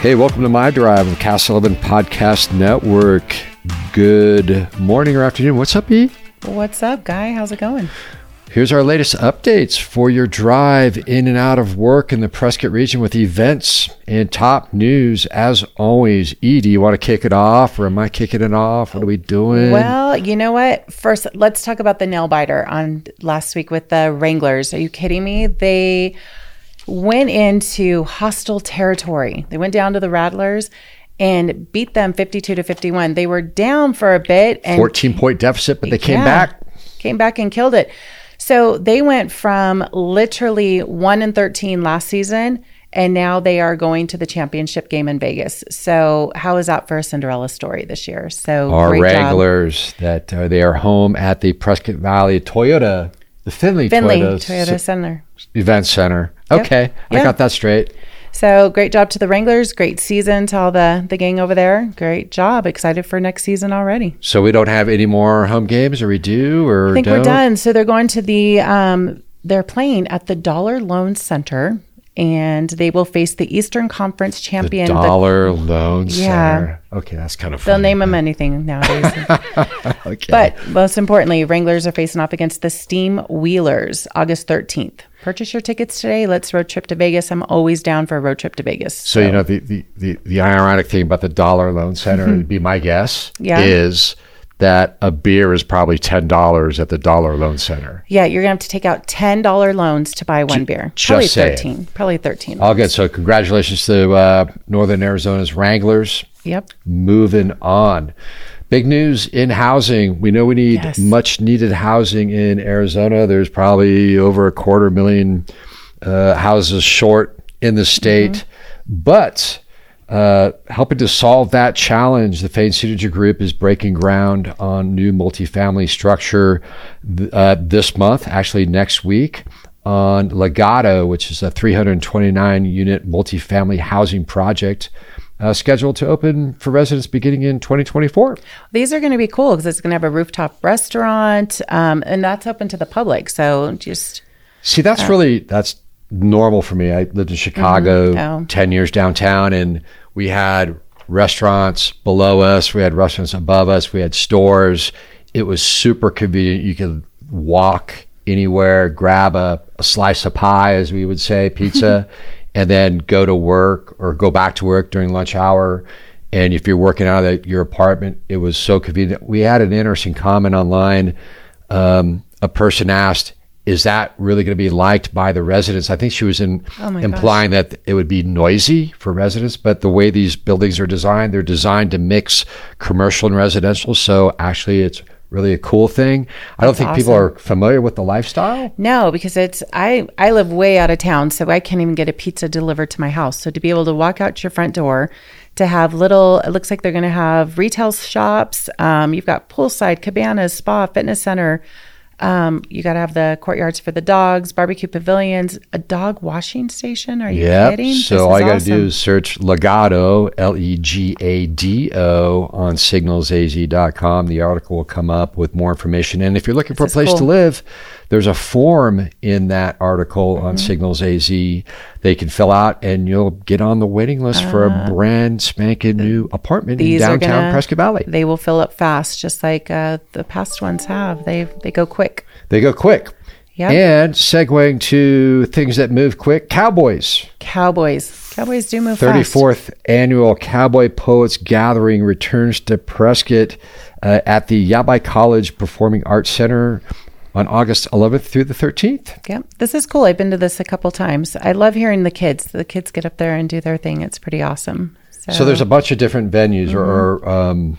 Hey, welcome to My Drive on Cast 11 Podcast Network. Good morning or afternoon. What's up, E? What's up, Guy? How's it going? Here's our latest updates for your drive in and out of work in the Prescott region with events and top news. As always, E, do you want to kick it off or am I kicking it off? What are we doing? Well, you know what? First, let's talk about the nail biter on last week with the Wranglers. Are you kidding me? They went into hostile territory. They went down to the Rattlers and beat them 52 to 51. They were down for a bit and 14 point deficit, but they came Yeah. back. Came back and killed it. So they went from literally 1 and 13 last season and now they are going to the championship game in Vegas. So how is that for a Cinderella story this year? So Our. Wranglers that uh, they are home at the Prescott Valley Toyota, the Finley, Finley Toyota, Toyota Center. Event Center. Yep. Okay, I got that straight. So great job to the Wranglers. Great season to all the the gang over there. Great job. Excited for next season already. So we don't have any more home games, or we do, or I think we're done. So they're going to the um they're playing at the Dollar Loan Center and they will face the Eastern Conference champion. The the- Dollar Loan Yeah. Center. Okay, that's kind of funny. They'll name them anything nowadays. Okay. but most importantly, Wranglers are facing off against the Steam Wheelers August 13th. Purchase your tickets today. Let's road trip to Vegas. I'm always down for a road trip to Vegas. so you know the, the the the ironic thing about the Dollar Loan Center would be my guess Yeah. is that a beer is probably ten dollars at the Dollar Loan Center. Yeah, you're gonna have to take out ten dollar loans to buy one beer. just Probably saying. thirteen. Probably thirteen. All good. So congratulations to uh, Northern Arizona's Wranglers. Yep. moving on. Big news in housing. We know we need Yes. much needed housing in Arizona. There's probably over a quarter million uh, houses short in the state. But uh, helping to solve that challenge, the Fain Signature Group is breaking ground on new multifamily structure th- uh, this month, actually next week, on Legado, which is a 329 unit multifamily housing project uh, scheduled to open for residents beginning in 2024. These are going to be cool because it's going to have a rooftop restaurant, um, and that's open to the public. So just See, that's really that's normal for me. I lived in Chicago Oh. 10 years downtown and we had restaurants below us, we had restaurants above us, we had stores. It was super convenient. You could walk anywhere, grab a, a slice of pie as we would say, pizza, and then go to work or go back to work during lunch hour. And if you're working out of your apartment, it was so convenient. We had an interesting comment online. Um, a person asked, "Is that really going to be liked by the residents?" I think she was in, Oh implying that it would be noisy for residents. But the way these buildings are designed, they're designed to mix commercial and residential. So actually, it's really a cool thing. I don't think people are familiar with the lifestyle. no, because it's I I live way out of town, so I can't even get a pizza delivered to my house. So to be able to walk out your front door, to have little, it looks like they're going to have retail shops. Um, you've got poolside cabanas, spa, fitness center. Um, you got to have the courtyards for the dogs, barbecue pavilions, a dog washing station. Are you Yep. kidding? This So all you got to do is search Legado, L E G A D O, on signalsaz.com. The article will come up with more information. And if you're looking for a place to live, there's a form in that article on Mm-hmm. Signals AZ they can fill out, and you'll get on the waiting list for a brand spanking new apartment in Uh, downtown gonna- Prescott Valley. They will fill up fast, just like uh, the past ones have. They they go quick. They go quick. Yep. And segueing to things that move quick, Cowboys. Cowboys, Cowboys do move fast. 34th annual Cowboy Poets Gathering returns to Prescott uh, at the Yavapai College Performing Arts Center on August 11th through the 13th. Yep, this is cool. I've been to this a couple times. I love hearing the kids. The kids get up there and do their thing. It's pretty awesome. So, So there's a bunch of different venues or, Mm-hmm. or um,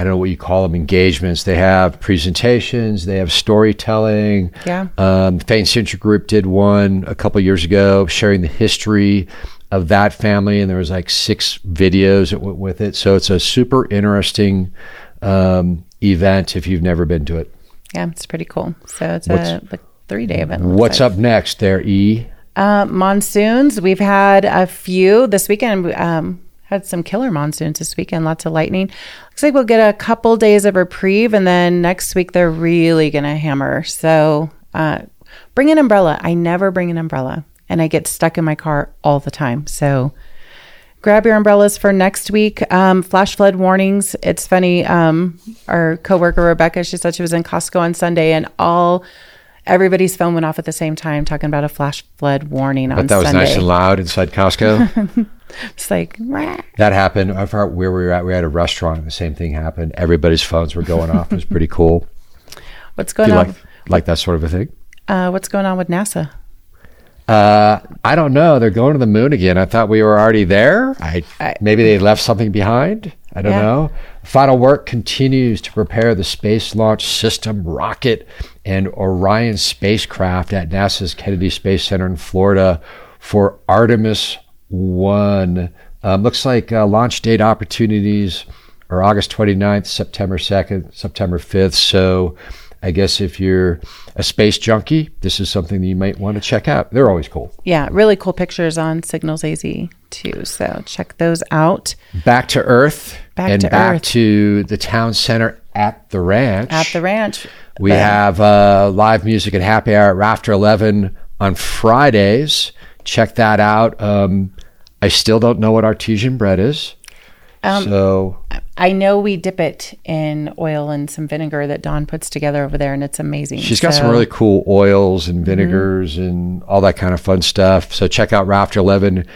I don't know what you call them, engagements. They have presentations, they have storytelling. Yeah. Um, Fain Signature Group did one a couple years ago sharing the history of that family, and there was like six videos that went with it. So it's a super interesting um, event if you've never been to it. yeah, it's pretty cool. So it's What's- a like, three day event. What's like. up next there, E? Uh, monsoons. We've had a few this weekend. Um, had some killer monsoons this weekend. Lots of lightning. Looks like we'll get a couple days of reprieve, and then next week they're really gonna hammer. So uh, bring an umbrella. I never bring an umbrella, and I get stuck in my car all the time. So grab your umbrellas for next week. Um, flash flood warnings. It's funny. Um, our coworker Rebecca, she said she was in Costco on Sunday, and all everybody's phone went off at the same time talking about a flash flood warning on sunday But that was Sunday. nice and loud inside Costco. It's like, "Wah." that happened. I forgot where we were at. We had a restaurant. The same thing happened. Everybody's phones were going off. It was pretty cool. what's Do going you on? like like that sort of a thing? uh, what's going on with NASA? Uh, I don't know. They're going to the moon again. I thought we were already there. I, I- maybe they left something behind. I don't Yeah. know. Final work continues to prepare the Space Launch System rocket and Orion spacecraft at NASA's Kennedy Space Center in Florida for Artemis One. Um, looks like uh, launch date opportunities are August 29th, September 2nd, September 5th. So I guess if you're a space junkie, this is something that you might want to check out. They're always cool. Yeah, really cool pictures on Signals AZ too. So check those out Back to Earth Back to Earth. and to back Earth. to the town center at the ranch. at the ranch. we The- have uh, live music and happy hour at Rafter 11 on Fridays. Check that out. Um, I still don't know what artesian bread is. Um, so I know we dip it in oil and some vinegar that Dawn puts together over there, and it's amazing. She's got some really cool oils Mm-hmm. and vinegars and all that kind of fun stuff. So check out Rafter 11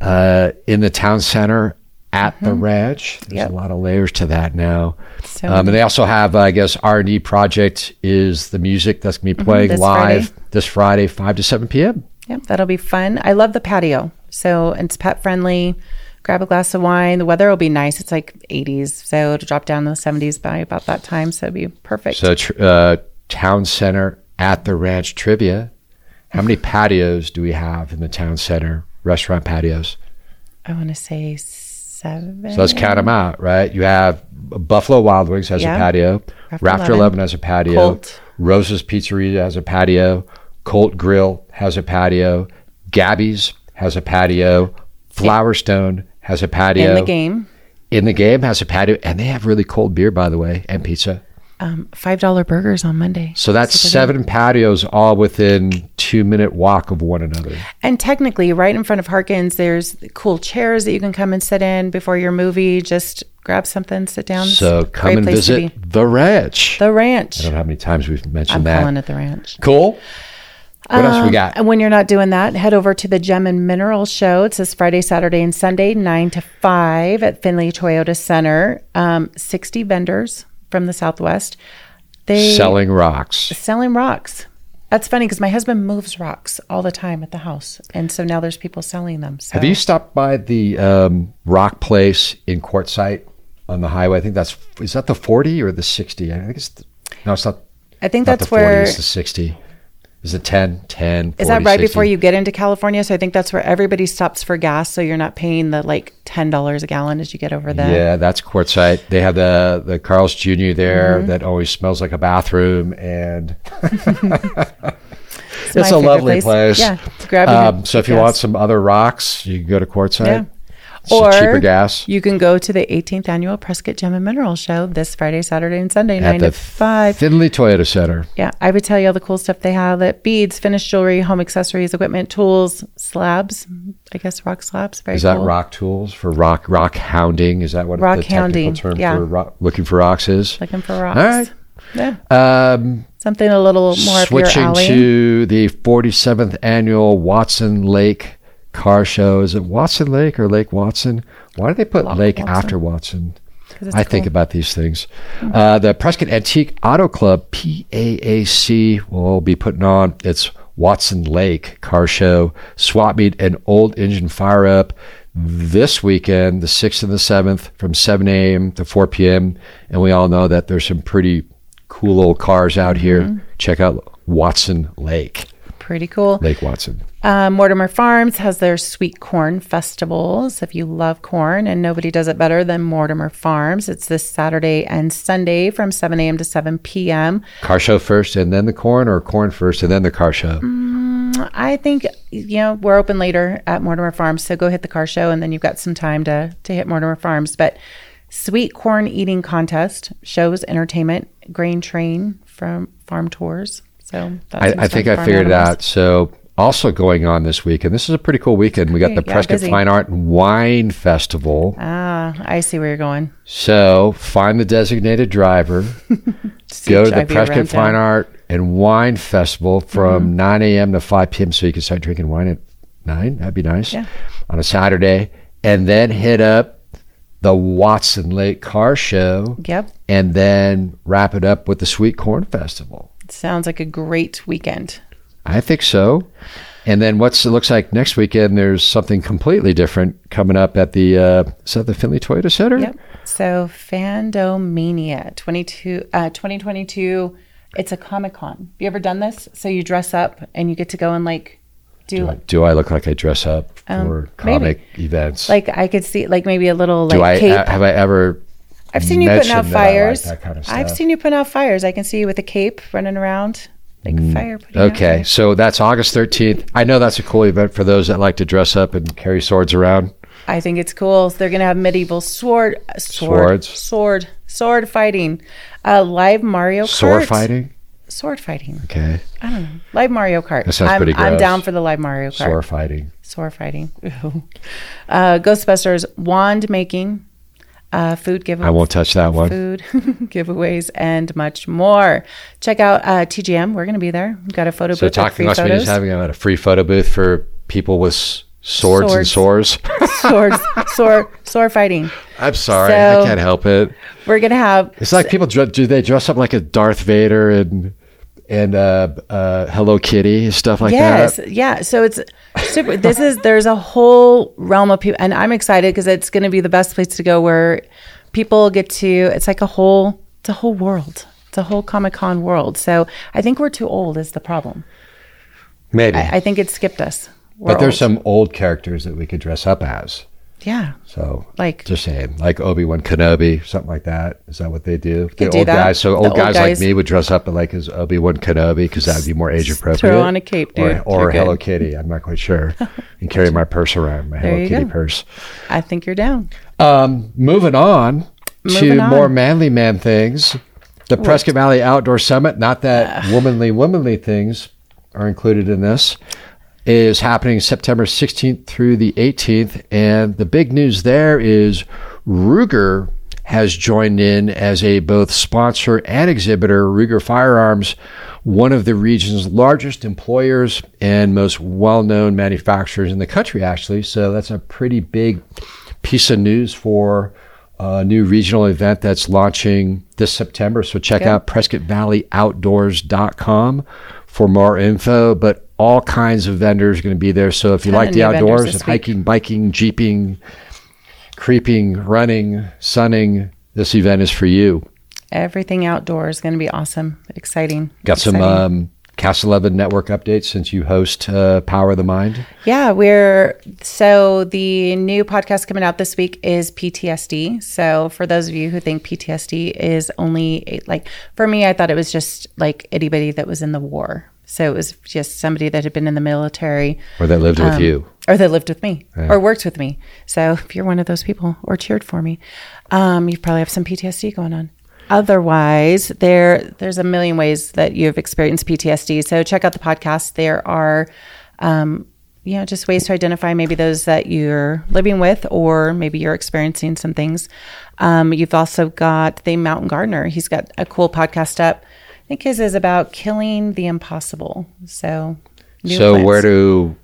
uh, in the town center at the ranch. There's Mm-hmm. Yep. a lot of layers to that now. So um, and they also have, uh, I guess, R&D project is the music that's going to be playing Mm-hmm. this live Friday. this Friday, 5 to 7 p.m. Yep, that'll be fun. I love the patio. So it's pet friendly. Grab a glass of wine. The weather will be nice. It's like 80s, so it'll drop down to the 70s by about that time. So it'll be perfect. So uh, town center at the ranch trivia. How many patios do we have in the town center restaurant patios? I want to say seven. So let's count them out, right? You have Buffalo Wild Wings has Yeah. a patio. Rafter Rafter 11. 11 has a patio. Colt. Rosa's Pizzeria has a patio. Colt Grill has a patio. Gabby's has a patio. Flowerstone has a patio. in the game. In the game has a patio, and they have really cold beer, by the way, and pizza. Um, Five dollar burgers on Monday. So that's seven patios, all within two minute walk of one another. And technically, right in front of Harkins, there's cool chairs that you can come and sit in before your movie. Just grab something, sit down. So come and visit the ranch. the ranch. I don't know how many times we've mentioned I'm that. calling it the ranch. Cool. What else we got? And when you're not doing that, head over to the Gem and Mineral Show. It's this Friday, Saturday, and Sunday, 9 to 5 at Finley Toyota Center. Um, 60 vendors from the Southwest. They Selling rocks. selling rocks. That's funny because my husband moves rocks all the time at the house. And so now there's people selling them. So Have you stopped by the um, rock place in Quartzsite on the highway? I think that's is that the forty or the sixty? I think it's the, no, it's not. I think not that's the 40, where it's the sixty. Is it 10, 10, 40, Is that right 60? before you get into California? So I think that's where everybody stops for gas. So you're not paying the like ten dollars a gallon as you get over there. Yeah, that's Quartzsite. They have the the Carl's Jr. there Mm-hmm. that always smells like a bathroom, and It's, it's a lovely place. Yeah, grab Um, so if you want some other rocks, you can go to Quartzsite. Yeah. Or cheaper gas you can go to the 18th annual Prescott Gem and Mineral Show this Friday, Saturday, and Sunday, at nine the to five. Finley Toyota Center. Yeah, I would tell you all the cool stuff they have: that beads, finished jewelry, home accessories, equipment, tools, slabs. I guess rock slabs. Very Is that cool. rock tools for rock rock hounding? Is that what Rock the hounding, term yeah. for rock, looking for rocks is? Looking for rocks. All right. Yeah, Um, something a little more switching to the 47th annual Watson Lake Car Show. Is it Watson Lake or Lake Watson? Why do they put Wa- Lake Watson. after Watson? I think about these things. Uh, the Prescott Antique Auto Club PAAC will be putting on its Watson Lake Car Show swap meet and old engine fire up this weekend, the 6th and the 7th, from 7 a.m. to 4 p.m. And we all know that there's some pretty cool old cars out Mm-hmm. here. Check out Watson Lake, Pretty cool. Lake Watson. Uh, Mortimer Farms has their sweet corn festivals. If you love corn, and nobody does it better than Mortimer Farms, it's this Saturday and Sunday from 7 a.m. to 7 p.m. Car show first and then the corn, or corn first and then the car show? I think you know we're open later at Mortimer Farms, so go hit the car show, and then you've got some time to to hit Mortimer Farms. But sweet corn eating contest shows entertainment, grain train from farm tours. So that's I, I think I figured it out. So also going on this weekend. This is a pretty cool weekend. We got the yeah, Prescott busy. Fine Art and Wine Festival. Ah, I see where you're going. So find the designated driver, go to the Prescott Fine. Art and Wine Festival from Mm-hmm. 9 a.m. to 5 p.m. so you can start drinking wine at 9. That'd be nice. Yeah. On a Saturday. And then hit up the Watson Lake Car Show Yep. and then wrap it up with the Sweet Corn Festival. Sounds like a great weekend. I think so. And then what's it looks like next weekend? There's something completely different coming up at the uh, is that the Finley Toyota Center? Yep. So Fandomania 22, uh, 2022. It's a Comic Con. Have you ever done this? So you dress up and you get to go and like do, Do I, do I look like I dress up Um, for maybe. comic events? like I could see like maybe a little like do I cape. have I ever? I've seen you putting out I like fires. kind of I've seen you putting out fires. I can see you with a cape running around like fire. putting out Mm, Okay, so that's August 13th. I know that's a cool event for those that like to dress up and carry swords around. I think it's cool. They're gonna have medieval sword, sword, Swords. sword, sword fighting, uh, live Mario Kart, Sword fighting. sword fighting. Okay, I don't know, live Mario Kart. That sounds I'm, pretty I'm down for the live Mario Kart. sword fighting. Sword fighting. Uh, Ghostbusters wand making, uh, food giveaways. I won't touch that one. Food giveaways and much more. Check out uh, TGM. We're going to be there. We've got a photo So booth. with talking Media is having a, free photo booth for people with s- swords, and sores. Swords, sword, sword fighting. I'm sorry, So- I can't help it. We're going to have It's like people do they dress up like a Darth Vader and and uh, uh, Hello Kitty stuff like yes, that. Yes, yeah. So it's super. this is there's a whole realm of people, and I'm excited because it's going to be the best place to go where people get to. It's like a whole. It's a whole world. It's a whole Comic Con world. So I think we're too old is the problem. Maybe, I, I think it skipped us. We're but there's old. some old characters that we could dress up as. Yeah, So like just saying, like Obi Wan Kenobi, something like that. Is that what they do? The do old that. guys. So The old old guys, guys. like me would dress up like as Obi Wan Kenobi because that would be more age appropriate. throw on a cape, dude. Or, or. Hello Kitty. I'm not quite sure. and carry my purse around, my Hello Kitty go. purse. I think you're down. Um, moving on Moving to on. more manly man things. The Prescott Valley Outdoor Summit, not that womanly, womanly things are included in this, is happening September 16th through the 18th. And the big news there is Ruger has joined in as a both sponsor and exhibitor. Ruger Firearms, one of the region's largest employers and most well known manufacturers in the country, actually. So that's a pretty big piece of news for a new regional event that's launching this September. So check Okay. out PrescottValleyOutdoors.com for more info. But all kinds of vendors are going to be there. So if you like the outdoors, this and week. hiking, biking, jeeping, creeping, running, sunning, this event is for you. Everything outdoors is going to be awesome, exciting. Got some exciting. um, Cast 11 network updates since you host uh, Power of the Mind. Yeah, we're so the new podcast coming out this week is PTSD. So for those of you who think PTSD is only like for me, I thought it was just like anybody that was in the war. So it was just somebody that had been in the military Or that lived with um, you. or that lived with me or worked with me. So if you're one of those people or cheered for me, um, you probably have some PTSD going on. Otherwise, there there's a million ways that you've experienced PTSD. So check out the podcast. There are, um, you know, just ways to identify maybe those that you're living with, or maybe you're experiencing some things. Um, you've also got the Mountain Gardener. He's got a cool podcast up. I think his is about killing the impossible. So, So plants. where do,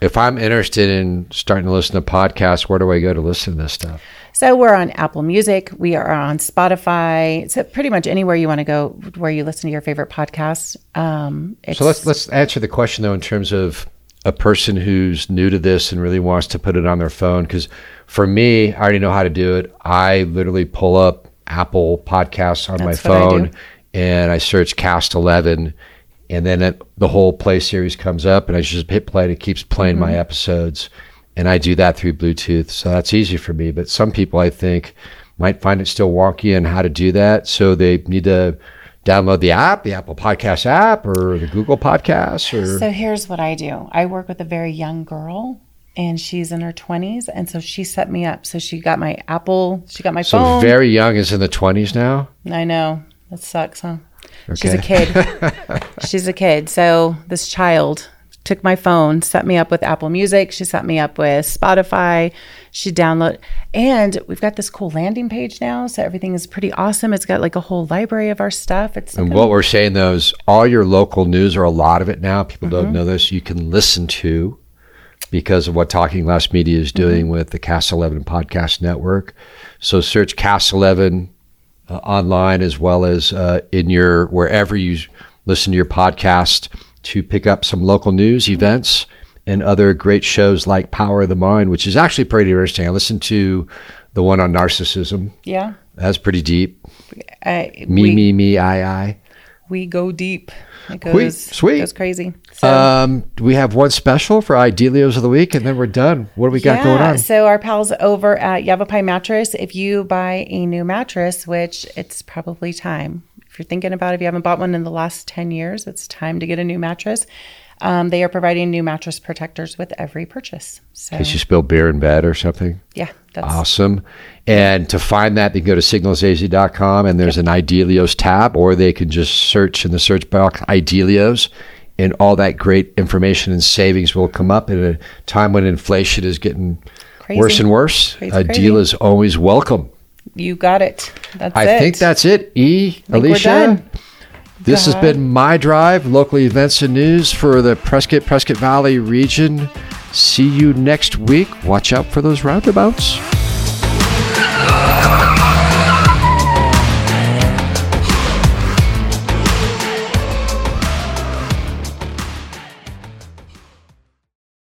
if I'm interested in starting to listen to podcasts, where do I go to listen to this stuff? So we're on Apple Music, we are on Spotify, so pretty much anywhere you want to go where you listen to your favorite podcasts. Um, it's, So let's let's answer the question though in terms of a person who's new to this and really wants to put it on their phone. Because for me, I already know how to do it. I literally pull up Apple Podcasts on That's my phone. And I search Cast Eleven, and then it, the whole play series comes up, and I just hit play. and It keeps playing Mm-hmm. my episodes, and I do that through Bluetooth. So that's easy for me. But some people, I think, might find it still wonky and how to do that. So they need to download the app, the Apple Podcast app, or the Google Podcasts, or so here's what I do. I work with a very young girl, and she's in her 20s, and so she set me up. So she got my Apple, she got my so phone. very young is in the twenties now. I know that sucks, huh? She's a kid. she's a kid. So this child took my phone, set me up with Apple Music. She set me up with Spotify. She download, and we've got this cool landing page now. So everything is pretty awesome. It's got like a whole library of our stuff. It's And what we're saying though is all your local news, or a lot of it now, people don't mm-hmm. know this, you can listen to because of what Talking Glass Media is mm-hmm. doing with the Cast 11 podcast network. So search Cast 11 uh, online as well as uh, in your wherever you listen to your podcast to pick up some local news, events, and other great shows like Power of the Mind, which is actually pretty interesting. I listened to the one on narcissism. yeah. That's pretty deep. I, Me, we, me, me, I, I. we go deep. It Sweet, goes sweet. goes crazy. So Um, we have one special for Idealios of the week, and then we're done. What do we got going on? So our pals over at Yavapai Mattress, if you buy a new mattress, which it's probably time. If you're thinking about it, if you haven't bought one in the last 10 years, it's time to get a new mattress. Um, they are providing new mattress protectors with every purchase. So case you spill beer in bed or something. yeah, that's Awesome. And to find that, they can go to signalsaz.com and there's an Idealios tab, or they can just search in the search box Idealios and all that great information and savings will come up at a time when inflation is getting Crazy. worse and worse. Crazy, a crazy. deal is always welcome. you got it. That's I it. think that's it. E, Elicia. This has been My Drive, local events and news for the Prescott, Prescott Valley region. See you next week. Watch out for those roundabouts.